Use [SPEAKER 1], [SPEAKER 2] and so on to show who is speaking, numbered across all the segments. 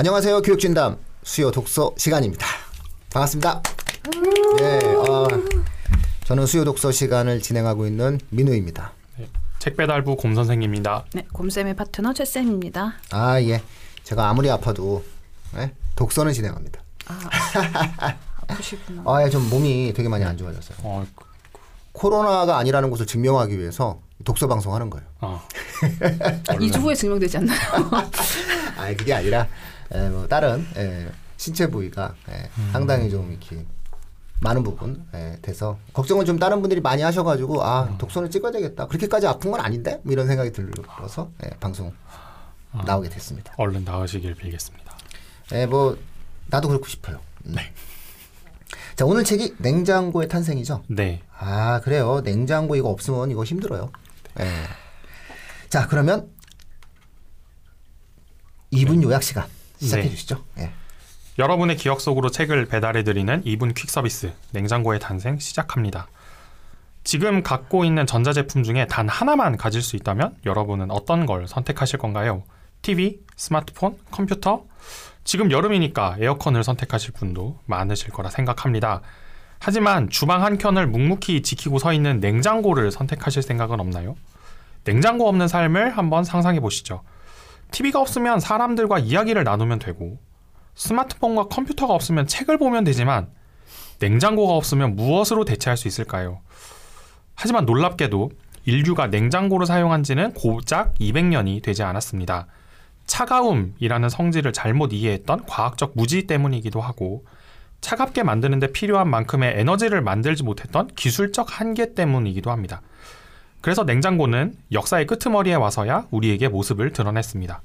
[SPEAKER 1] 안녕하세요. 교육진담 수요 독서 시간입니다. 반갑습니다. 네, 어, 저는 수요 독서 시간을 진행하고 있는 민우입니다.
[SPEAKER 2] 책 배달부 곰 선생입니다.
[SPEAKER 3] 네, 곰쌤의 파트너 최쌤입니다.
[SPEAKER 1] 아 예, 제가 아무리 아파도 예? 독서는 진행합니다.
[SPEAKER 3] 아프시구나.
[SPEAKER 1] 아, 예, 좀 몸이 되게 많이 안 좋아졌어요.
[SPEAKER 2] 어,
[SPEAKER 1] 코로나가 아니라는 것을 증명하기 위해서 독서 방송하는 거예요.
[SPEAKER 2] 어,
[SPEAKER 3] 2주 후에 증명되지 않나요?
[SPEAKER 1] 아, 그게 아니라 에, 뭐 다른 에, 신체 부위가 에, 상당히 좀 이렇게 많은 부분 에, 돼서 걱정을 좀 다른 분들이 많이 하셔가지고 아 독서는 찍어야 되겠다. 그렇게까지 아픈 건 아닌데 뭐 이런 생각이 들어서 에, 방송 나오게 됐습니다.
[SPEAKER 2] 얼른 나으시길 빌겠습니다.
[SPEAKER 1] 에, 뭐 나도 그렇고 싶어요. 네. 자 오늘 책이 냉장고의 탄생이죠.
[SPEAKER 2] 네.
[SPEAKER 1] 아 그래요. 냉장고 이거 없으면 이거 힘들어요. 예. 자 그러면 2분 요약 시간 시작해
[SPEAKER 2] 네.
[SPEAKER 1] 주시죠. 예.
[SPEAKER 2] 여러분의 기억 속으로 책을 배달해 드리는 2분 퀵 서비스 냉장고의 탄생 시작합니다. 지금 갖고 있는 전자제품 중에 단 하나만 가질 수 있다면 여러분은 어떤 걸 선택하실 건가요? TV, 스마트폰, 컴퓨터? 지금 여름이니까 에어컨을 선택하실 분도 많으실 거라 생각합니다. 하지만 주방 한 켠을 묵묵히 지키고 서 있는 냉장고를 선택하실 생각은 없나요? 냉장고 없는 삶을 한번 상상해 보시죠. TV가 없으면 사람들과 이야기를 나누면 되고 스마트폰과 컴퓨터가 없으면 책을 보면 되지만 냉장고가 없으면 무엇으로 대체할 수 있을까요? 하지만 놀랍게도 인류가 냉장고를 사용한 지는 고작 200년이 되지 않았습니다. 차가움이라는 성질을 잘못 이해했던 과학적 무지 때문이기도 하고 차갑게 만드는데 필요한 만큼의 에너지를 만들지 못했던 기술적 한계 때문이기도 합니다. 그래서 냉장고는 역사의 끄트머리에 와서야 우리에게 모습을 드러냈습니다.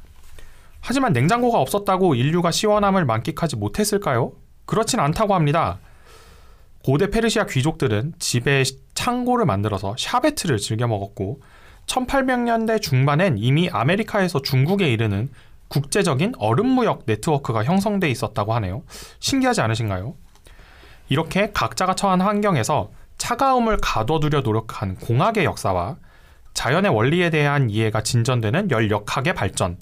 [SPEAKER 2] 하지만 냉장고가 없었다고 인류가 시원함을 만끽하지 못했을까요? 그렇진 않다고 합니다. 고대 페르시아 귀족들은 집에 창고를 만들어서 샤베트를 즐겨 먹었고 1800년대 중반엔 이미 아메리카에서 중국에 이르는 국제적인 얼음무역 네트워크가 형성돼 있었다고 하네요. 신기하지 않으신가요? 이렇게 각자가 처한 환경에서 차가움을 가둬두려 노력한 공학의 역사와 자연의 원리에 대한 이해가 진전되는 열역학의 발전,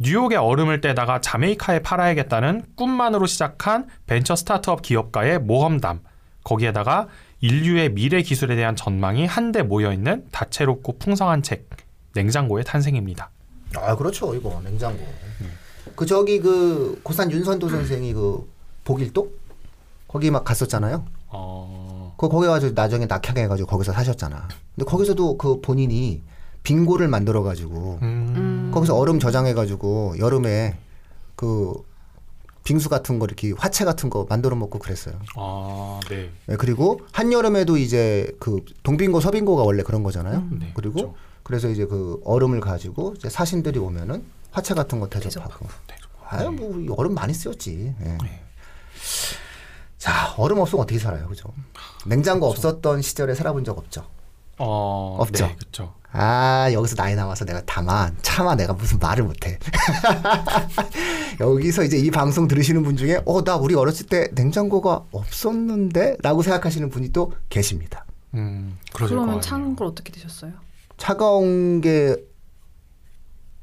[SPEAKER 2] 뉴욕의 얼음을 떼다가 자메이카에 팔아야겠다는 꿈만으로 시작한 벤처 스타트업 기업가의 모험담, 거기에다가 인류의 미래 기술에 대한 전망이 한데 모여 있는 다채롭고 풍성한 책, 냉장고의 탄생입니다.
[SPEAKER 1] 아 그렇죠 이거 냉장고. 그 저기 그 고산 윤선도 선생이 그 복일동 거기 막 갔었잖아요.
[SPEAKER 2] 어,
[SPEAKER 1] 그 거기 가지고 나중에 낙향해 가지고 거기서 사셨잖아. 근데 거기서도 그 본인이 빙고를 만들어 가지고
[SPEAKER 2] 음,
[SPEAKER 1] 거기서 얼음 저장해 가지고 여름에 그 빙수 같은 거 이렇게 화채 같은 거 만들어 먹고 그랬어요.
[SPEAKER 2] 아, 네.
[SPEAKER 1] 네, 그리고 한 여름에도 이제 그 동빙고 서빙고가 원래 그런 거잖아요.
[SPEAKER 2] 네,
[SPEAKER 1] 그리고
[SPEAKER 2] 그렇죠.
[SPEAKER 1] 그래서 이제 그 얼음을 가지고 이제 사신들이 오면은 화채 같은 거 대접하고. 아유 뭐이 얼음 많이 쓰였지. 예.
[SPEAKER 2] 네.
[SPEAKER 1] 자 얼음 없으면 어떻게 살아요, 그죠? 냉장고 없었던 시절에 살아본 적 없죠.
[SPEAKER 2] 어,
[SPEAKER 1] 없죠.
[SPEAKER 2] 네, 그렇죠.
[SPEAKER 1] 아 여기서 나이 나와서 내가 다만 차마 내가 무슨 말을 못해. 여기서 이제 이 방송 들으시는 분 중에 어 나 우리 어렸을 때 냉장고가 없었는데라고 생각하시는 분이 또 계십니다.
[SPEAKER 2] 음, 그러실
[SPEAKER 3] 그러면
[SPEAKER 2] 아니에요.
[SPEAKER 3] 걸 어떻게 드셨어요?
[SPEAKER 1] 차가운 게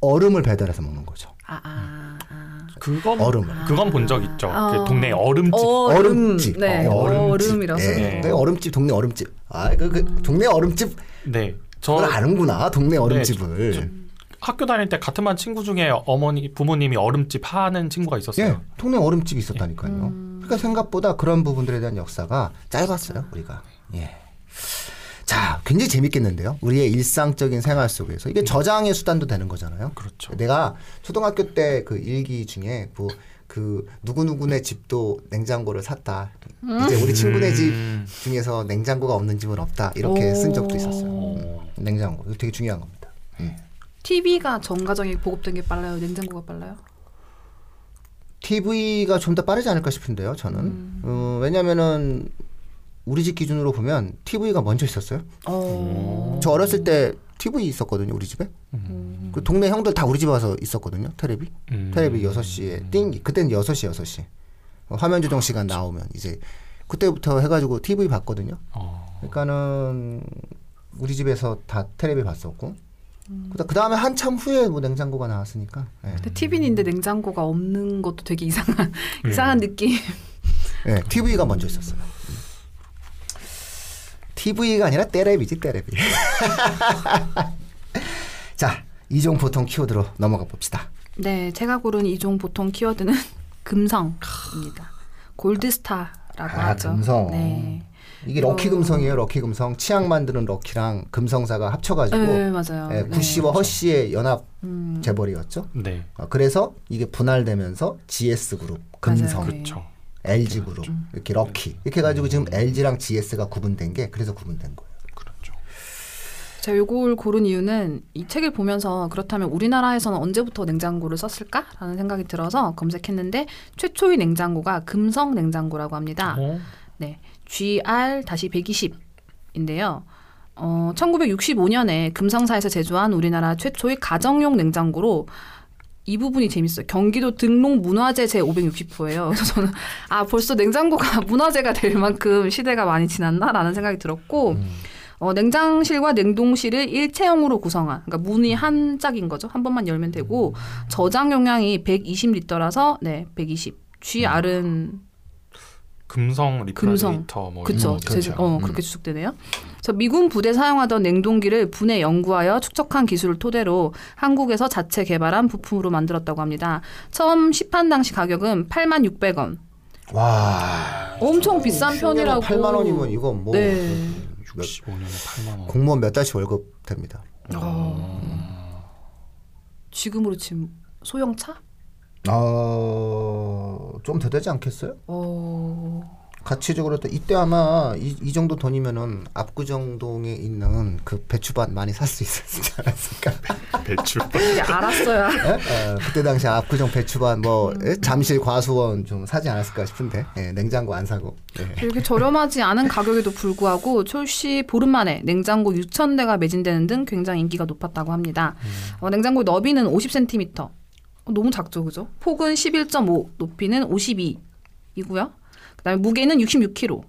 [SPEAKER 1] 얼음을 배달해서 먹는 거죠.
[SPEAKER 3] 아, 아, 아.
[SPEAKER 2] 그건
[SPEAKER 1] 얼음.
[SPEAKER 2] 그건 본 적 있죠.
[SPEAKER 3] 아.
[SPEAKER 2] 그 동네 얼음집.
[SPEAKER 1] 얼음집.
[SPEAKER 3] 네,
[SPEAKER 1] 어, 얼음집.
[SPEAKER 3] 얼음이라서.
[SPEAKER 1] 네. 네, 얼음집, 동네 얼음집. 아, 그, 그 동네 얼음집.
[SPEAKER 2] 네. 저
[SPEAKER 1] 아는구나, 동네 얼음집을.
[SPEAKER 2] 학교 다닐 때 같은 반 친구 중에 어머니 부모님이 얼음집 하는 친구가 있었어요.
[SPEAKER 1] 예, 동네 얼음집이 있었다니까요. 그러니까 생각보다 그런 부분들에 대한 역사가 짧았어요, 우리가. 예. 자, 굉장히 재밌겠는데요. 우리의 일상적인 생활 속에서 이게 저장의 수단도 되는 거잖아요.
[SPEAKER 2] 그렇죠.
[SPEAKER 1] 내가 초등학교 때 그 일기 중에 뭐그 누구 누구네 집도 냉장고를 샀다. 이제 우리 친구네 집
[SPEAKER 2] 음.
[SPEAKER 1] 중에서 냉장고가 없는 집은 없다. 이렇게 쓴 적도 있었어요.
[SPEAKER 2] 오.
[SPEAKER 1] 냉장고 이거 되게 중요한 겁니다.
[SPEAKER 3] TV가 전 가정에 보급된 게 빨라요? 냉장고가 빨라요?
[SPEAKER 1] TV가 좀 더 빠르지 않을까 싶은데요. 저는 어, 왜냐면은 우리 집 기준으로 보면 TV가 먼저 있었어요.
[SPEAKER 3] 어.
[SPEAKER 1] 저 어렸을 때 TV 있었거든요, 우리 집에. 그 동네 형들 다 우리 집에 와서 있었거든요, 테레비.
[SPEAKER 2] 음.
[SPEAKER 1] 테레비 6시에 띵, 그때는 6시, 6시. 어, 화면 조정 시간 나오면 이제 그때부터 해가지고 TV 봤거든요.
[SPEAKER 2] 어.
[SPEAKER 1] 그러니까는 우리 집에서 다 테레비 봤었고 그 다음에 한참 후에 뭐 냉장고가 나왔으니까. 예.
[SPEAKER 3] 근데 TV인데 냉장고가 없는 것도 되게 이상한
[SPEAKER 2] 음.
[SPEAKER 3] 이상한 느낌.
[SPEAKER 1] 예, TV가 먼저 있었어요. TV가 아니라 때레비지 때레비. 자, 이종 보통 키워드로 넘어가 봅시다.
[SPEAKER 3] 네, 제가 고른 이종 보통 키워드는 금성입니다. 골드스타라고
[SPEAKER 1] 아,
[SPEAKER 3] 하죠.
[SPEAKER 1] 금성.
[SPEAKER 3] 네.
[SPEAKER 1] 이게 럭키 금성이에요. 럭키 금성 치약 만드는 럭키랑 금성사가 합쳐가지고
[SPEAKER 3] 네, 맞아요.
[SPEAKER 1] 예,
[SPEAKER 3] 네.
[SPEAKER 1] 구씨와 허씨의 연합
[SPEAKER 3] 음,
[SPEAKER 1] 재벌이었죠.
[SPEAKER 2] 네.
[SPEAKER 1] 어, 그래서 이게 분할되면서 GS 그룹, 금성,
[SPEAKER 3] 맞아요.
[SPEAKER 2] 그렇죠.
[SPEAKER 1] LG 그룹 이렇게 럭키 이렇게 해가지고 지금 LG랑 GS가 구분된 게 그래서 구분된 거예요.
[SPEAKER 2] 그렇죠.
[SPEAKER 3] 제가 요걸 고른 이유는 이 책을 보면서 그렇다면 우리나라에서는 언제부터 냉장고를 썼을까라는 생각이 들어서 검색했는데 최초의 냉장고가 금성 냉장고라고 합니다.
[SPEAKER 2] 어?
[SPEAKER 3] 네, GR-120인데요. 어, 1965년에 금성사에서 제조한 우리나라 최초의 가정용 냉장고로 이 부분이 재밌어요. 경기도 등록 문화재 제 560호예요. 그래서 저는 아 벌써 냉장고가 문화재가 될 만큼 시대가 많이 지났나라는 생각이 들었고 어, 냉장실과 냉동실을 일체형으로 구성한 그러니까 문이 한 짝인 거죠. 한 번만 열면 되고 저장 용량이 120리터라서 네 120. GR은
[SPEAKER 2] 금성. refrigerator 뭐
[SPEAKER 3] 그쵸.
[SPEAKER 1] 그렇죠.
[SPEAKER 3] 제주, 어,
[SPEAKER 1] 음.
[SPEAKER 3] 그렇게 추측되네요. 그래서 미군 부대 사용하던 냉동기를 분해 연구하여 축적한 기술을 토대로 한국에서 자체 개발한 부품으로 만들었다고 합니다. 처음 시판 당시 가격은 8만 600원.
[SPEAKER 1] 와,
[SPEAKER 3] 엄청 비싼 편이라고.
[SPEAKER 1] 8만 원이면 이거 뭐
[SPEAKER 3] 네.
[SPEAKER 2] 65년에 8만 원.
[SPEAKER 1] 공무원 몇 달치 월급 됩니다.
[SPEAKER 3] 어. 지금으로 치면 소형차?
[SPEAKER 1] 어, 좀 더 되지 않겠어요?
[SPEAKER 3] 어.
[SPEAKER 1] 가치적으로 또 이때 아마 이, 이 정도 돈이면은 압구정동에 있는 그 배추밭 많이 살 수 있었지 않았을까?
[SPEAKER 2] 배출.
[SPEAKER 3] 이게 알았어야.
[SPEAKER 1] 예? 어, 그때 당시 압구정 배추밭 뭐 예? 잠실 과수원 좀 사지 않았을까 싶은데 예, 냉장고 안 사고 예.
[SPEAKER 3] 이렇게 저렴하지 않은 가격에도 불구하고 출시 보름 만에 냉장고 6천 대가 매진되는 등 굉장히 인기가 높았다고 합니다. 어, 냉장고 너비는 50cm. 어, 너무 작죠, 그죠? 폭은 11.5, 높이는 52이고요. 그다음에 무게는 66kg.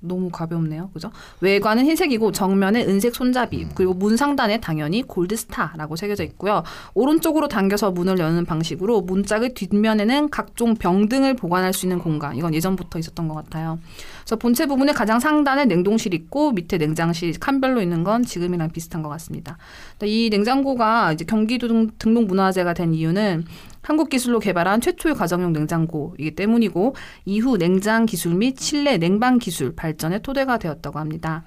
[SPEAKER 3] 너무 가볍네요. 그죠? 외관은 흰색이고 정면에 은색 손잡이 그리고 문 상단에 당연히 골드스타라고 새겨져 있고요. 오른쪽으로 당겨서 문을 여는 방식으로 문짝의 뒷면에는 각종 병 등을 보관할 수 있는 공간. 이건 예전부터 있었던 것 같아요. 그래서 본체 부분에 가장 상단에 냉동실 있고 밑에 냉장실 칸별로 있는 건 지금이랑 비슷한 것 같습니다. 이 냉장고가 이제 경기도 등- 등록 문화재가 된 이유는 한국 기술로 개발한 최초의 가정용 냉장고이기 때문이고 이후 냉장 기술 및 실내 냉방 기술 발전의 토대가 되었다고 합니다.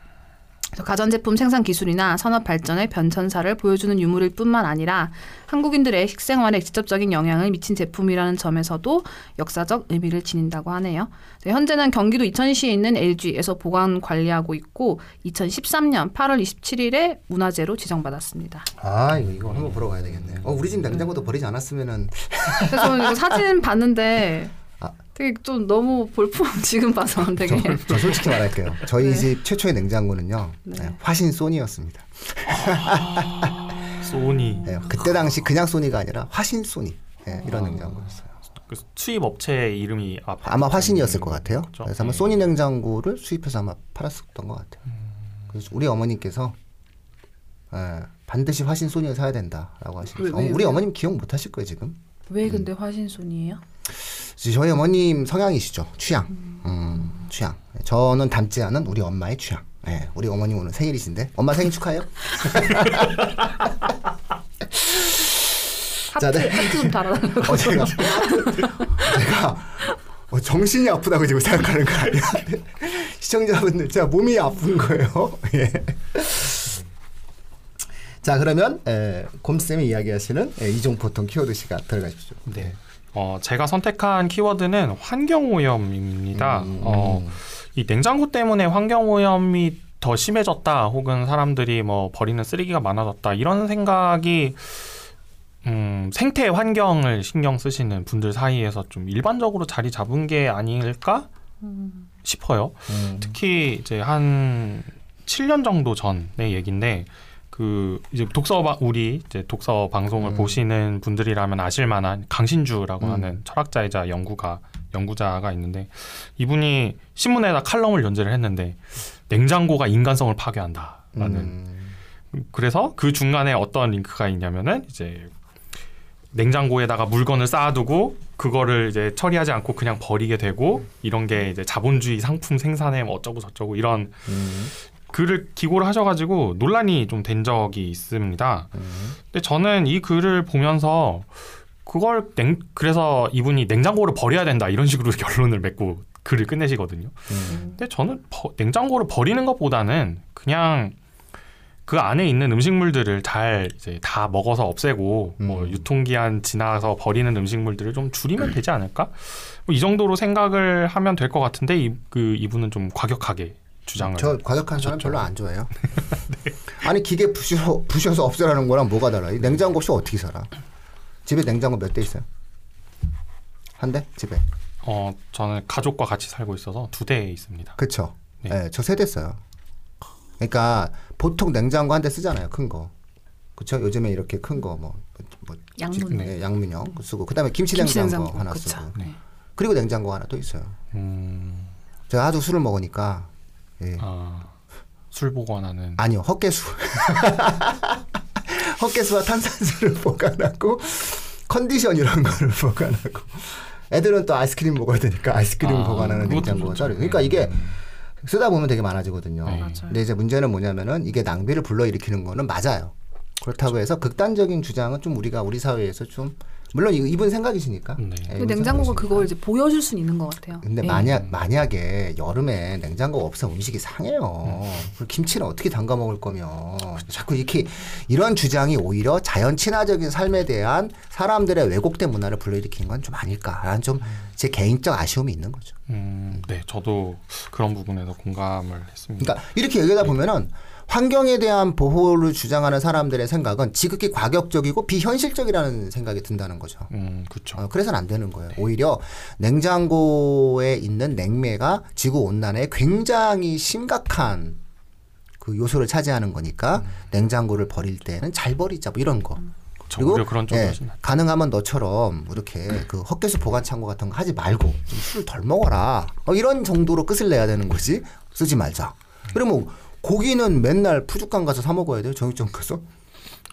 [SPEAKER 3] 가전제품 생산 기술이나 산업 발전의 변천사를 보여주는 유물일 뿐만 아니라 한국인들의 식생활에 직접적인 영향을 미친 제품이라는 점에서도 역사적 의미를 지닌다고 하네요. 네, 현재는 경기도 이천시에 있는 LG에서 보관 관리하고 있고 2013년 8월 27일에 문화재로 지정받았습니다.
[SPEAKER 1] 아 이거 한번 보러 가야 되겠네. 어 우리 집 냉장고도 버리지 않았으면은
[SPEAKER 3] 그래서 사진 봤는데
[SPEAKER 1] 아.
[SPEAKER 3] 되게 좀 너무 볼품 지금 봐서 되게
[SPEAKER 1] 저 솔직히 말할게요. 저희
[SPEAKER 3] 네.
[SPEAKER 1] 집 최초의 냉장고는요
[SPEAKER 3] 네.
[SPEAKER 1] 예, 화신 소니였습니다.
[SPEAKER 2] 소니.
[SPEAKER 1] 예, 그때 당시 그냥 소니가 아니라 화신 소니 예, 이런 냉장고였어요.
[SPEAKER 2] 그 수입 업체 이름이 아,
[SPEAKER 1] 아마 화신이었을 것 같아요.
[SPEAKER 2] 그렇죠.
[SPEAKER 1] 그래서 아마
[SPEAKER 2] 네.
[SPEAKER 1] 소니 냉장고를 수입해서 아마 팔았었던 것 같아요.
[SPEAKER 2] 음.
[SPEAKER 1] 그래서 우리 어머님께서 예, 반드시 화신 소니를 사야 된다라고 하시면서
[SPEAKER 3] 왜, 왜,
[SPEAKER 1] 어, 우리? 어머님 기억 못 하실 거예요 지금.
[SPEAKER 3] 왜 근데 화신손이에요?
[SPEAKER 1] 저희 어머님 성향이시죠. 취향. 음, 취향. 저는 닮지 않은 우리 엄마의 취향. 예, 우리 어머님 오늘 생일이신데 엄마 생일 축하해요.
[SPEAKER 3] 하트
[SPEAKER 1] 자, 네.
[SPEAKER 3] 하트 좀 달아달라고.
[SPEAKER 1] 어, 제가 제가 어, 정신이 아프다고 지금 생각하는 거 아니야? 시청자분들 제가 몸이 아픈 거예요. 예. 자 그러면 에, 곰쌤이 이야기하시는 에, 이종 보통 키워드 시간 들어가십시오.
[SPEAKER 2] 네. 어, 제가 선택한 키워드는 환경오염입니다.
[SPEAKER 1] 음,
[SPEAKER 2] 어, 이 냉장고 때문에 환경오염이 더 심해졌다, 혹은 사람들이 뭐 버리는 쓰레기가 많아졌다, 이런 생각이 음, 생태 환경을 신경 쓰시는 분들 사이에서 좀 일반적으로 자리 잡은 게 아닐까 싶어요.
[SPEAKER 1] 음.
[SPEAKER 2] 특히 이제 한 7년 정도 전의 얘기인데 그 이제 독서 바- 우리 이제 독서 방송을
[SPEAKER 1] 음.
[SPEAKER 2] 보시는 분들이라면 아실 만한 강신주라고
[SPEAKER 1] 음.
[SPEAKER 2] 하는 철학자이자 연구가 연구자가 있는데 이분이 신문에다 칼럼을 연재를 했는데 냉장고가 인간성을 파괴한다라는
[SPEAKER 1] 음.
[SPEAKER 2] 그래서 그 중간에 어떤 링크가 있냐면은 이제 냉장고에다가 물건을 쌓아두고 그거를 이제 처리하지 않고 그냥 버리게 되고 이런 게 이제 자본주의 상품 생산에 뭐 어쩌고 저쩌고 이런
[SPEAKER 1] 음,
[SPEAKER 2] 글을 기고를 하셔가지고 논란이 좀 된 적이 있습니다.
[SPEAKER 1] 음.
[SPEAKER 2] 근데 저는 이 글을 보면서 그걸 냉 그래서 이분이 냉장고를 버려야 된다 이런 식으로 결론을 맺고 글을 끝내시거든요.
[SPEAKER 1] 음.
[SPEAKER 2] 근데 저는 버- 냉장고를 버리는 것보다는 그냥 그 안에 있는 음식물들을 잘 이제 다 먹어서 없애고 뭐
[SPEAKER 1] 음.
[SPEAKER 2] 유통기한 지나서 버리는 음식물들을 좀 줄이면 되지 않을까? 뭐 이 정도로 생각을 하면 될 것 같은데 이, 그 이분은 좀 과격하게 주장을
[SPEAKER 1] 저 과격한 사람
[SPEAKER 2] 하셨죠.
[SPEAKER 1] 별로 안 좋아해요. 아니 기계 부셔 부셔서 없애라는 거랑 뭐가 달라? 이 냉장고 없이 어떻게 살아? 집에 냉장고 몇 대 있어요? 한 대? 집에.
[SPEAKER 2] 어 저는 가족과 같이 살고 있어서 두 대 있습니다.
[SPEAKER 1] 그쵸?
[SPEAKER 2] 네.
[SPEAKER 1] 네. 저세 대 써요. 그러니까 보통 냉장고 한 대 쓰잖아요. 큰 거. 그쵸? 요즘에 이렇게 큰 거 뭐, 뭐
[SPEAKER 3] 양문.
[SPEAKER 1] 네, 양문형 쓰고 그다음에 김치,
[SPEAKER 3] 김치
[SPEAKER 1] 냉장고,
[SPEAKER 3] 냉장고.
[SPEAKER 1] 하나
[SPEAKER 3] 그쵸.
[SPEAKER 1] 쓰고
[SPEAKER 2] 네.
[SPEAKER 1] 그리고 냉장고 하나 또 있어요.
[SPEAKER 2] 음,
[SPEAKER 1] 제가 아주 술을 먹으니까 예.
[SPEAKER 2] 아, 술 보관하는
[SPEAKER 1] 아니요 헛개수 헛개수와 탄산수를 보관하고 컨디션 이런 거를 보관하고 애들은 또 아이스크림 먹어야 되니까 아이스크림
[SPEAKER 2] 아,
[SPEAKER 1] 보관하는 냉장고가. 따로 그러니까 이게 쓰다 보면 되게 많아지거든요
[SPEAKER 2] 네.
[SPEAKER 3] 맞아요.
[SPEAKER 1] 근데 이제 문제는 뭐냐면은 이게 낭비를 불러일으키는 거는 맞아요 그렇다고 해서 극단적인 주장은 좀 우리가 우리 사회에서 좀 물론 이- 이분 생각이시니까
[SPEAKER 2] 네.
[SPEAKER 1] 이분
[SPEAKER 3] 냉장고가. 그걸 이제 보여줄 수는 있는 것 같아요.
[SPEAKER 1] 근데
[SPEAKER 3] 예.
[SPEAKER 1] 만약 만약에 여름에 냉장고가 없으면 음식이 상해요.
[SPEAKER 2] 음.
[SPEAKER 1] 김치는 어떻게 담가 먹을 거며 자꾸 이렇게 이런 주장이 오히려 자연 친화적인 삶에 대한 사람들의 왜곡된 문화를 불러일으킨 건 좀 아닐까라는 좀 제 개인적 아쉬움이 있는 거죠.
[SPEAKER 2] 음, 네, 저도 그런 부분에서 공감을 했습니다.
[SPEAKER 1] 그러니까 이렇게 얘기하다 보면은 환경에 대한 보호를 주장하는 사람들의 생각은 지극히 과격적이고 비현실적이라는 생각이 든다는 거죠.
[SPEAKER 2] 음, 그렇죠.
[SPEAKER 1] 어, 그래서는 안 되는 거예요. 오히려 냉장고에 있는 냉매가 지구 온난화에 굉장히 심각한 그 요소를 차지하는 거니까 냉장고를 버릴 때는 잘 버리자 뭐 이런 거.
[SPEAKER 2] 그런 쪽이
[SPEAKER 1] 예, 가능하면 너처럼 이렇게 그 헛개수 보관 창고 같은 거 하지 말고 좀 술을 덜 먹어라. 어, 이런 정도로 끝을 내야 되는 거지. 쓰지 말자. 그러면 고기는 맨날 푸주간 가서 사 먹어야 돼요. 정육점 가서.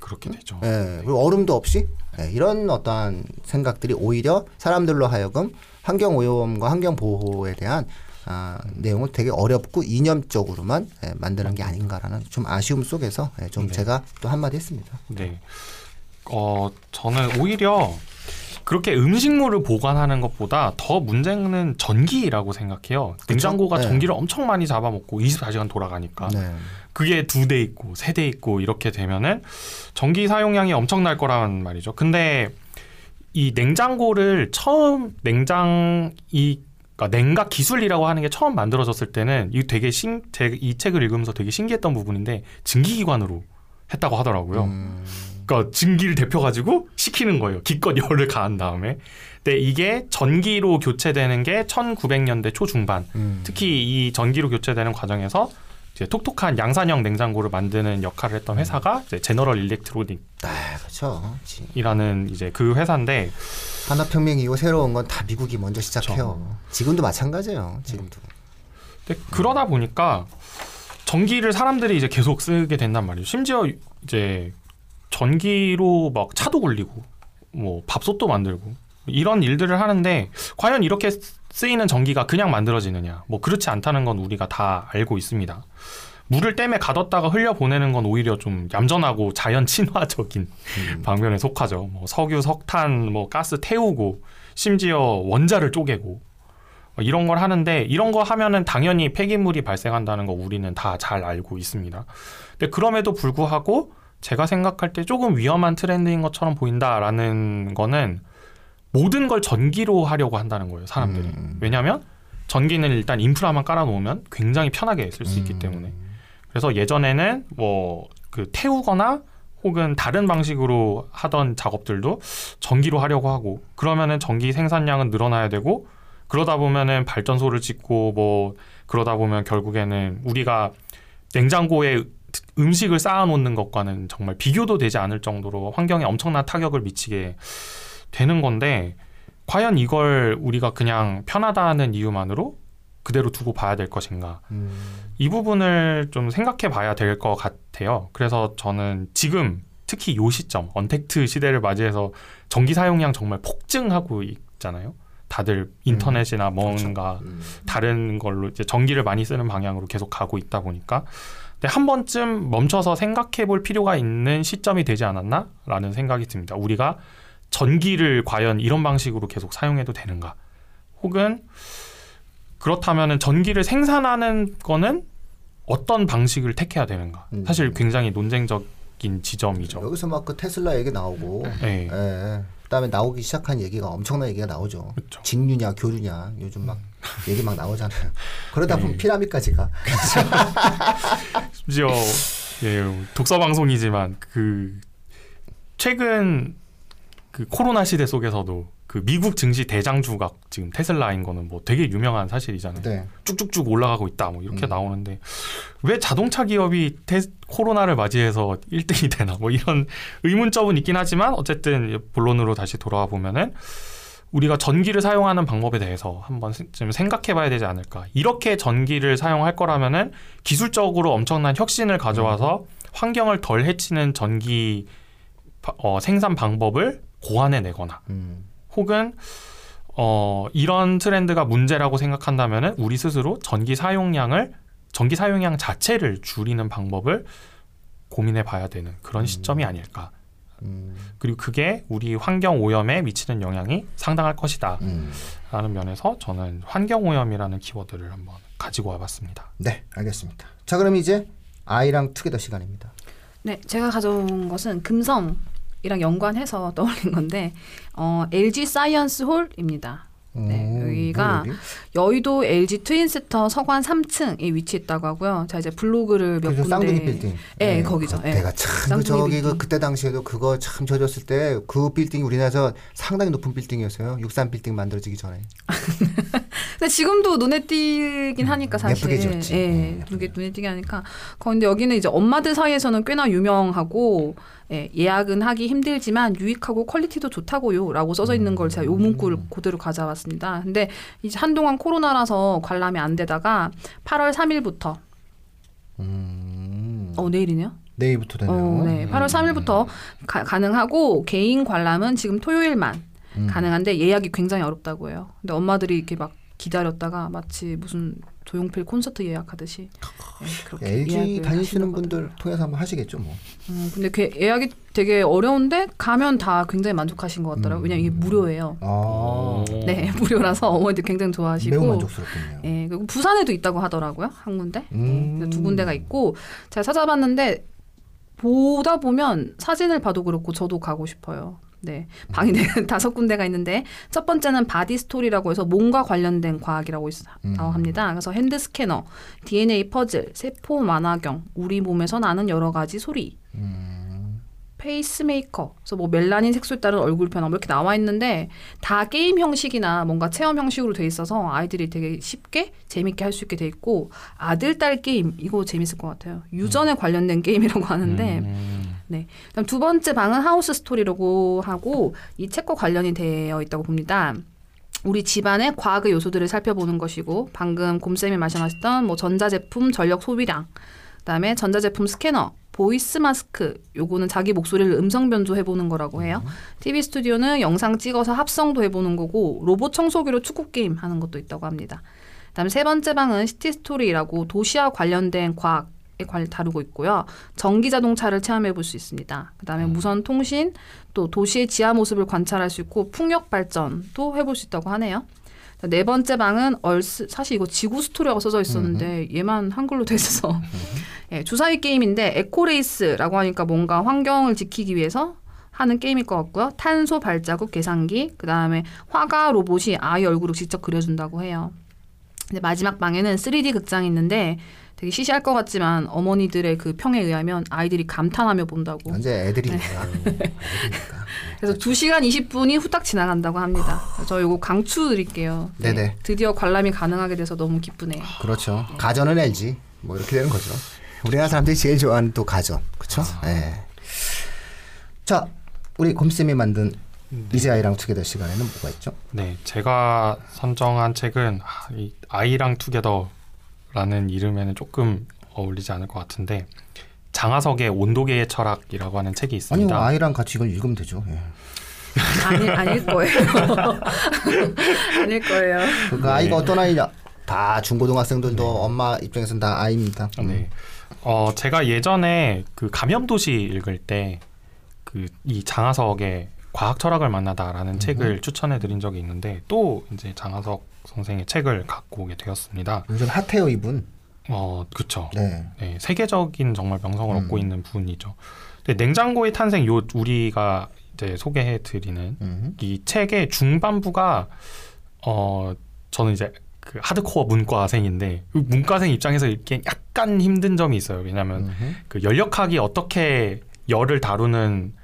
[SPEAKER 2] 그렇게 되죠.
[SPEAKER 1] 예, 그리고 얼음도 없이 예, 이런 어떠한 생각들이 오히려 사람들로 하여금 환경 오염과 환경 보호에 대한 아, 내용을 되게 어렵고 이념적으로만 예, 만드는 게 아닌가라는 좀 아쉬움 속에서 예, 좀
[SPEAKER 2] 네.
[SPEAKER 1] 제가 또 한마디 했습니다.
[SPEAKER 2] 네. 어, 저는 오히려 그렇게 음식물을 보관하는 것보다 더 문제는 전기라고 생각해요. 냉장고가
[SPEAKER 1] 네.
[SPEAKER 2] 전기를 엄청 많이 잡아먹고 24시간 돌아가니까
[SPEAKER 1] 네.
[SPEAKER 2] 그게 두 대 있고 세 대 있고 이렇게 되면은 전기 사용량이 엄청날 거란 말이죠. 근데 이 냉장고를 처음 냉장 이 그러니까 냉각 기술이라고 하는 게 처음 만들어졌을 때는 이 되게 신, 제, 이 책을 읽으면서 되게 신기했던 부분인데 증기기관으로 했다고 하더라고요.
[SPEAKER 1] 음,
[SPEAKER 2] 그러니까 증기를 데펴 가지고 식히는 거예요. 기껏 열을 가한 다음에. 근데 이게 전기로 교체되는 게 1900년대 초중반.
[SPEAKER 1] 음.
[SPEAKER 2] 특히 이 전기로 교체되는 과정에서 이제 톡톡한 양산형 냉장고를 만드는 역할을 했던 회사가 이제 제너럴 일렉트로닉이라는
[SPEAKER 1] 아, 그렇죠. 지-
[SPEAKER 2] 이제 그 회사인데
[SPEAKER 1] 산업혁명 이후 새로운 건 다 미국이 먼저 시작해요. 지금도 마찬가지예요. 지금도.
[SPEAKER 2] 근데 그러다 보니까 전기를 사람들이 이제 계속 쓰게 된단 말이에요. 심지어 이제 전기로 막 차도 굴리고 뭐 밥솥도 만들고 이런 일들을 하는데 과연 이렇게 쓰이는 전기가 그냥 만들어지느냐? 뭐 그렇지 않다는 건 우리가 다 알고 있습니다. 물을 댐에 가뒀다가 흘려 보내는 건 오히려 좀 얌전하고 자연 친화적인 방면에 속하죠. 뭐 석유, 석탄, 뭐 가스 태우고 심지어 원자를 쪼개고 뭐 이런 걸 하는데 이런 거 하면은 당연히 폐기물이 발생한다는 거 우리는 다 잘 알고 있습니다. 근데 그럼에도 불구하고 제가 생각할 때 조금 위험한 트렌드인 것처럼 보인다라는 거는 모든 걸 전기로 하려고 한다는 거예요, 사람들이.
[SPEAKER 1] 음.
[SPEAKER 2] 왜냐하면 전기는 일단 인프라만 깔아놓으면 굉장히 편하게 쓸 수 있기
[SPEAKER 1] 음.
[SPEAKER 2] 때문에. 그래서 예전에는 뭐 그 태우거나 혹은 다른 방식으로 하던 작업들도 전기로 하려고 하고 그러면은 전기 생산량은 늘어나야 되고 그러다 보면은 발전소를 짓고 뭐 그러다 보면 결국에는 우리가 냉장고에 음식을 쌓아놓는 것과는 정말 비교도 되지 않을 정도로 환경에 엄청난 타격을 미치게 되는 건데 과연 이걸 우리가 그냥 편하다는 이유만으로 그대로 두고 봐야 될 것인가
[SPEAKER 1] 음.
[SPEAKER 2] 이 부분을 좀 생각해 봐야 될 것 같아요. 그래서 저는 지금 특히 요 시점 언택트 시대를 맞이해서 전기 사용량 정말 폭증하고 있잖아요. 다들 인터넷이나 뭔가
[SPEAKER 1] 음.
[SPEAKER 2] 다른 걸로 이제 전기를 많이 쓰는 방향으로 계속 가고 있다 보니까 한 번쯤 멈춰서 생각해 볼 필요가 있는 시점이 되지 않았나라는 생각이 듭니다. 우리가 전기를 과연 이런 방식으로 계속 사용해도 되는가? 혹은 그렇다면은 전기를 생산하는 거는 어떤 방식을 택해야 되는가?
[SPEAKER 1] 음.
[SPEAKER 2] 사실 굉장히 논쟁적인 지점이죠.
[SPEAKER 1] 여기서 막 그 테슬라 얘기 나오고
[SPEAKER 2] 네.
[SPEAKER 1] 예. 그다음에 나오기 시작한 얘기가 엄청난 얘기가 나오죠.
[SPEAKER 2] 그렇죠.
[SPEAKER 1] 직류냐 교류냐 요즘 막 얘기 막 나오잖아요. 그러다 보면
[SPEAKER 2] 네.
[SPEAKER 1] 피라미드까지 가.
[SPEAKER 2] 심지어 예, 독서 방송이지만 그 최근 그 코로나 시대 속에서도 그 미국 증시 대장주가 지금 테슬라인 거는 뭐 되게 유명한 사실이잖아요.
[SPEAKER 1] 네.
[SPEAKER 2] 쭉쭉쭉 올라가고 있다 뭐 이렇게
[SPEAKER 1] 음.
[SPEAKER 2] 나오는데 왜 자동차 기업이 테, 코로나를 맞이해서 1등이 되나 뭐 이런 의문점은 있긴 하지만 어쨌든 본론으로 다시 돌아와 보면은 우리가 전기를 사용하는 방법에 대해서 한번 세- 좀 생각해 봐야 되지 않을까. 이렇게 전기를 사용할 거라면은 기술적으로 엄청난 혁신을 가져와서 환경을 덜 해치는 전기 바- 어, 생산 방법을 고안해 내거나
[SPEAKER 1] 음.
[SPEAKER 2] 혹은 어, 이런 트렌드가 문제라고 생각한다면은 우리 스스로 전기 사용량을 전기 사용량 자체를 줄이는 방법을 고민해 봐야 되는 그런 시점이 아닐까.
[SPEAKER 1] 음.
[SPEAKER 2] 그리고 그게 우리 환경 오염에 미치는 영향이 상당할 것이다라는
[SPEAKER 1] 음.
[SPEAKER 2] 면에서 저는 환경 오염이라는 키워드를 한번 가지고 와봤습니다.
[SPEAKER 1] 네, 알겠습니다. 자, 그럼 이제 아이랑 together 시간입니다.
[SPEAKER 3] 네, 제가 가져온 것은 금성이랑 연관해서 떠올린 건데 어, LG 사이언스 홀입니다. 네,
[SPEAKER 1] 음,
[SPEAKER 3] 여기가
[SPEAKER 1] 뭐 여기?
[SPEAKER 3] 여의도 LG 트윈센터 서관 3층에 위치했다고 하고요. 자 이제 블로그를 몇 군데
[SPEAKER 1] 쌍둥이 빌딩.
[SPEAKER 3] 예, 거기죠. 예.
[SPEAKER 1] 내가 참그
[SPEAKER 3] 쌍둥이
[SPEAKER 1] 저기 그. 그때 당시에도 그거 참 지었을 때 그 빌딩이 우리나라에서 상당히 높은 빌딩이었어요. 63 빌딩 만들어지기 전에.
[SPEAKER 3] 근데 지금도 눈에 띄긴 하니까 사실
[SPEAKER 1] 음, 예쁘게 지었지.
[SPEAKER 3] 예,
[SPEAKER 1] 음,
[SPEAKER 3] 눈에 눈에 띄게 하니까. 그런데 여기는 이제 엄마들 사이에서는 꽤나 유명하고 예, 예약은 하기 힘들지만 유익하고 퀄리티도 좋다고요라고 써져 있는 걸 제가 요 문구를
[SPEAKER 1] 음.
[SPEAKER 3] 그대로 가져왔습니다. 근데 이제 한동안 코로나라서 관람이 안 되다가 8월 3일부터
[SPEAKER 1] 음.
[SPEAKER 3] 어 내일이네요.
[SPEAKER 1] 내일부터 되네요.
[SPEAKER 3] 어, 네. 8월 3일부터 가, 가능하고 개인 관람은 지금 토요일만
[SPEAKER 1] 음.
[SPEAKER 3] 가능한데 예약이 굉장히 어렵다고 해요. 근데 엄마들이 이렇게 막 기다렸다가 마치 무슨 조용필 콘서트 예약하듯이 네, 그렇게
[SPEAKER 1] LG
[SPEAKER 3] 예약을
[SPEAKER 1] 다니시는 분들 통해서 한번 하시겠죠, 뭐.
[SPEAKER 3] 음, 근데 그 예약이 되게 어려운데 가면 다 굉장히 만족하신 것 같더라고요. 왜냐면 이게 무료예요.
[SPEAKER 1] 아.
[SPEAKER 3] 네, 무료라서 어머니들 굉장히 좋아하시고.
[SPEAKER 1] 매우 만족스럽겠네요.
[SPEAKER 3] 예, 그리고 부산에도 있다고 하더라고요. 한 군데.
[SPEAKER 1] 음.
[SPEAKER 3] 네, 두 군데가 있고 제가 찾아봤는데 보다 보면 사진을 봐도 그렇고 저도 가고 싶어요. 네. 방이 네, 다섯 군데가 있는데 첫 번째는 body story라고 해서 몸과 관련된 과학이라고 있,
[SPEAKER 1] 음.
[SPEAKER 3] 합니다. 그래서 hand 스캐너, DNA 퍼즐, 세포 만화경, 우리 몸에서 나는 여러 가지 소리,
[SPEAKER 1] 음.
[SPEAKER 3] 페이스메이커, 그래서 뭐 멜라닌 색소에 따른 얼굴 변화 뭐 이렇게 나와 있는데 다 게임 형식이나 뭔가 체험 형식으로 돼 있어서 아이들이 되게 쉽게 재밌게 할 수 있게 돼 있고 아들 딸 게임 이거 재밌을 것 같아요. 유전에 관련된 게임이라고 하는데
[SPEAKER 2] 음.
[SPEAKER 3] 네. 그다음 두 번째 방은 house story라고 하고 이 집과 관련이 되어 있다고 봅니다. 우리 집안의 과학의 요소들을 살펴보는 것이고 방금 곰쌤이 말씀하셨던 뭐 전자제품 전력 소비량 그다음에 전자제품 스캐너 voice mask 요거는 자기 목소리를 음성 변조해 보는 거라고 해요. TV 스튜디오는 영상 찍어서 합성도 해 보는 거고 로봇 청소기로 축구 게임 하는 것도 있다고 합니다. 그다음에 세 번째 방은 city story라고 도시와 관련된 과학 다루고 있고요. 전기 자동차를 체험해 볼 수 있습니다. 그다음에 무선 통신, 또 도시의 지하 모습을 관찰할 수 있고 풍력 발전도 해볼 수 있다고 하네요. 네 번째 방은 earth 사실 이거 지구 스토리라고 써져 있었는데 얘만 한글로 돼 있어서 예, 주사위 게임인데 eco race라고 하니까 뭔가 환경을 지키기 위해서 하는 게임일 것 같고요. 탄소 발자국 계산기, 그 다음에 화가 로봇이 아이 얼굴을 직접 그려준다고 해요. 근데 마지막 방에는 3D 극장이 있는데 되게 시시할 것 같지만 어머니들의 그 평에 의하면 아이들이 감탄하며 본다고.
[SPEAKER 1] 완전 애들이니까.
[SPEAKER 3] 네.
[SPEAKER 1] 애들이니까.
[SPEAKER 3] 그래서 2시간 20분이 후딱 지나간다고 합니다. 저 요거 강추 드릴게요. 네.
[SPEAKER 1] 네네.
[SPEAKER 3] 드디어 관람이 가능하게 돼서 너무 기쁘네요.
[SPEAKER 1] 그렇죠. 가전은 LG. 뭐 이렇게 되는 거죠. 우리나라 사람들이 제일 좋아하는 또 가전. 그렇죠? 네. 자, 우리 곰쌤이 만든 이제 아이랑 투게더 시간에는 뭐가 있죠?
[SPEAKER 2] 네, 제가 선정한 책은 아, 이 아이랑 투게더 라는 이름에는 조금 어울리지 않을 것 같은데 장하석의 온도계의 철학이라고 하는 책이 있습니다.
[SPEAKER 1] 아이랑 같이 이걸 읽으면 되죠. 예.
[SPEAKER 3] 아니, 아닐 거예요. 아닐 거예요.
[SPEAKER 1] 그
[SPEAKER 2] 네.
[SPEAKER 1] 아이가 어떤 아이냐? 다 중고등학생들도 엄마 입장에서는 다 아이입니다.
[SPEAKER 2] 네. 어, 제가 예전에 그 감염도시 읽을 때 그 이 장하석의 과학 철학을 만나다라는 책을 추천해 드린 적이 있는데 또 이제 장하석 선생의 책을 갖고 오게 되었습니다.
[SPEAKER 1] 요즘 핫해요 이분.
[SPEAKER 2] 어, 그렇죠.
[SPEAKER 1] 네.
[SPEAKER 2] 네, 세계적인 정말 명성을
[SPEAKER 1] 음.
[SPEAKER 2] 얻고 있는 분이죠. 근데 냉장고의 탄생 요 우리가 이제 소개해 드리는
[SPEAKER 1] 음.
[SPEAKER 2] 이 책의 중반부가 어 저는 이제 그 하드코어 문과생인데 그 문과생 입장에서 읽기엔 약간 힘든 점이 있어요. 왜냐하면
[SPEAKER 1] 음.
[SPEAKER 2] 그 연력학이 어떻게 열을 다루는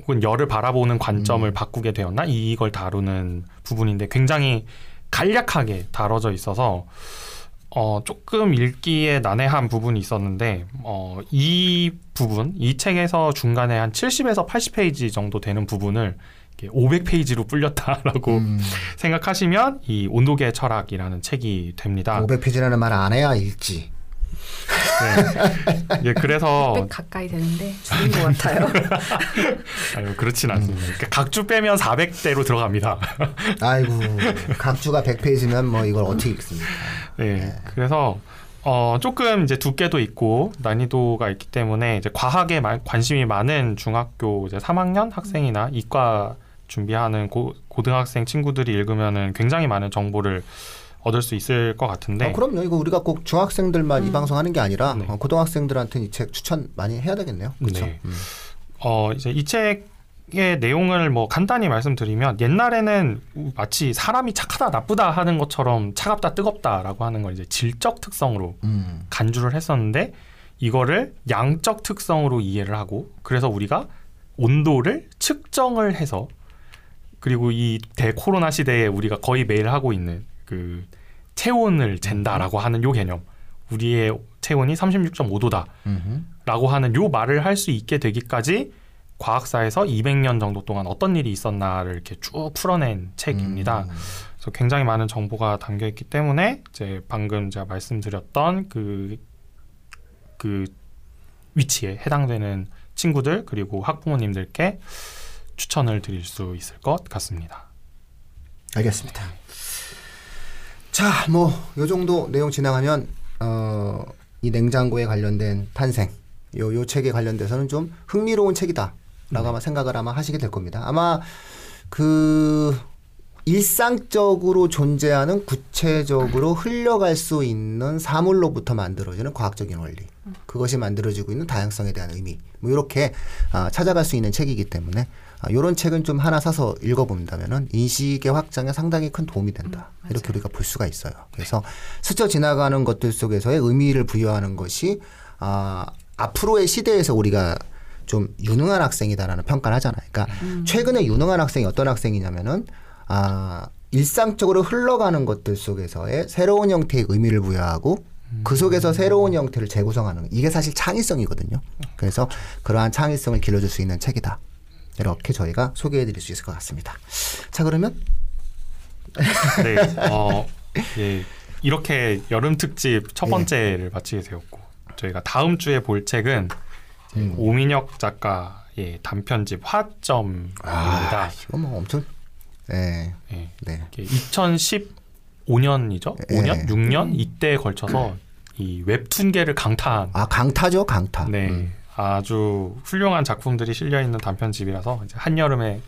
[SPEAKER 2] 혹은 열을 바라보는 관점을
[SPEAKER 1] 음.
[SPEAKER 2] 바꾸게 되었나 이걸 다루는 부분인데 굉장히 간략하게 다뤄져 있어서 어 조금 읽기에 난해한 부분이 있었는데 어 이 부분 이 책에서 중간에 한 70에서 80페이지 정도 되는 부분을 500페이지로 불렸다라고
[SPEAKER 1] 음.
[SPEAKER 2] 생각하시면 이 온도계 철학이라는 책이 됩니다.
[SPEAKER 1] 500페이지라는 말 안 해야 읽지.
[SPEAKER 2] 네. 예, 그래서
[SPEAKER 3] 100 가까이 되는데 줄인 것 같아요.
[SPEAKER 2] 아유, 그렇진 않습니다. 그러니까 각주 빼면 400대로 들어갑니다.
[SPEAKER 1] 아이고 각주가 100페이지면 뭐 이걸 어떻게 읽습니까?
[SPEAKER 2] 네. 그래서 어, 조금 이제 두께도 있고 난이도가 있기 때문에 이제 과학에 마- 관심이 많은 중학교 이제 3학년 학생이나 이과 준비하는 고, 고등학생 친구들이 읽으면은 굉장히 많은 정보를 얻을 수 있을 것 같은데
[SPEAKER 1] 어, 그럼요. 이거 우리가 꼭 중학생들만 이
[SPEAKER 3] 음.
[SPEAKER 1] 방송하는 게 아니라
[SPEAKER 2] 네.
[SPEAKER 1] 어, 고등학생들한테는 이 책 추천 많이 해야 되겠네요. 그렇죠.
[SPEAKER 2] 네.
[SPEAKER 1] 음.
[SPEAKER 2] 어 이제 이 책의 내용을 뭐 간단히 말씀드리면 옛날에는 마치 사람이 착하다 나쁘다 하는 것처럼 차갑다 뜨겁다라고 하는 걸 이제 질적 특성으로
[SPEAKER 1] 음.
[SPEAKER 2] 간주를 했었는데 이거를 양적 특성으로 이해를 하고 그래서 우리가 온도를 측정을 해서 그리고 이 대코로나 시대에 우리가 거의 매일 하고 있는 그 체온을 잰다라고 하는 요 개념 우리의 체온이 36.5도다
[SPEAKER 1] 음흠.
[SPEAKER 2] 라고 하는 요 말을 할 수 있게 되기까지 과학사에서 200년 정도 동안 어떤 일이 있었나를 이렇게 쭉 풀어낸 책입니다.
[SPEAKER 1] 음.
[SPEAKER 2] 그래서 굉장히 많은 정보가 담겨 있기 때문에 이제 방금 제가 말씀드렸던 그, 그 위치에 해당되는 친구들 그리고 학부모님들께 추천을 드릴 수 있을 것 같습니다.
[SPEAKER 1] 알겠습니다. 자, 뭐 요 정도 내용 지나가면 어, 이 냉장고에 관련된 탄생, 요 요 책에 관련돼서는 좀 흥미로운 책이다라고 아마 생각을 아마 하시게 될 겁니다. 아마 그 일상적으로 존재하는 구체적으로 흘려갈 수 있는 사물로부터 만들어지는 과학적인 원리 그것이 만들어지고 있는 다양성에 대한 의미 뭐 이렇게 아, 찾아갈 수 있는 책이기 때문에 아, 이런 책은 좀 하나 사서 읽어본다면은 인식의 확장에 상당히 큰 도움이 된다 이렇게 우리가 볼 수가 있어요. 그래서 스쳐 지나가는 것들 속에서의 의미를 부여하는 것이 아, 앞으로의 시대에서 우리가 좀 유능한 학생이다라는 평가를 하잖아요. 그러니까 최근에 유능한 학생이 어떤 학생이냐면은 아, 일상적으로 흘러가는 것들 속에서의 새로운 형태의 의미를 부여하고 그 속에서 새로운 형태를 재구성하는 이게 사실 창의성이거든요. 그래서 그러한 창의성을 길러줄 수 있는 책이다. 이렇게 저희가 소개해드릴 수 있을 것 같습니다. 자 그러면
[SPEAKER 2] 네, 어, 예, 이렇게 여름 특집 첫
[SPEAKER 1] 예.
[SPEAKER 2] 번째를 마치게 되었고 저희가 다음 주에 볼 책은
[SPEAKER 1] 음.
[SPEAKER 2] 오민혁 작가의 단편집 화점입니다.
[SPEAKER 1] 아 이거 뭐 엄청 네,
[SPEAKER 2] 예,
[SPEAKER 1] 네.
[SPEAKER 2] 2015년이죠?
[SPEAKER 1] 예.
[SPEAKER 2] 5년, 6년 이때에 걸쳐서 이 웹툰계를 강타한
[SPEAKER 1] 아 강타죠 강타.
[SPEAKER 2] 네,
[SPEAKER 1] 음.
[SPEAKER 2] 아주 훌륭한 작품들이 실려 있는 단편집이라서 한여름에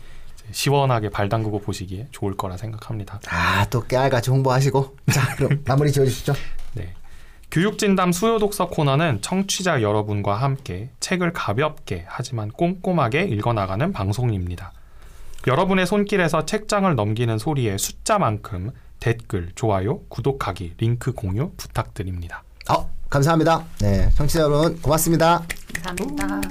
[SPEAKER 2] 시원하게 발 담그고 보시기에 좋을 거라 생각합니다.
[SPEAKER 1] 아 또 깨알같이 홍보하시고 자 그럼 마무리 지어 주시죠.
[SPEAKER 2] 네. 교육진담 수요독서 코너는 청취자 여러분과 함께 책을 가볍게 하지만 꼼꼼하게 읽어나가는 방송입니다. 여러분의 손길에서 책장을 넘기는 소리의 숫자만큼 댓글, 좋아요, 구독하기, 링크 공유 부탁드립니다.
[SPEAKER 1] 어 감사합니다. 네 청취자 여러분 고맙습니다.
[SPEAKER 3] 감사합니다.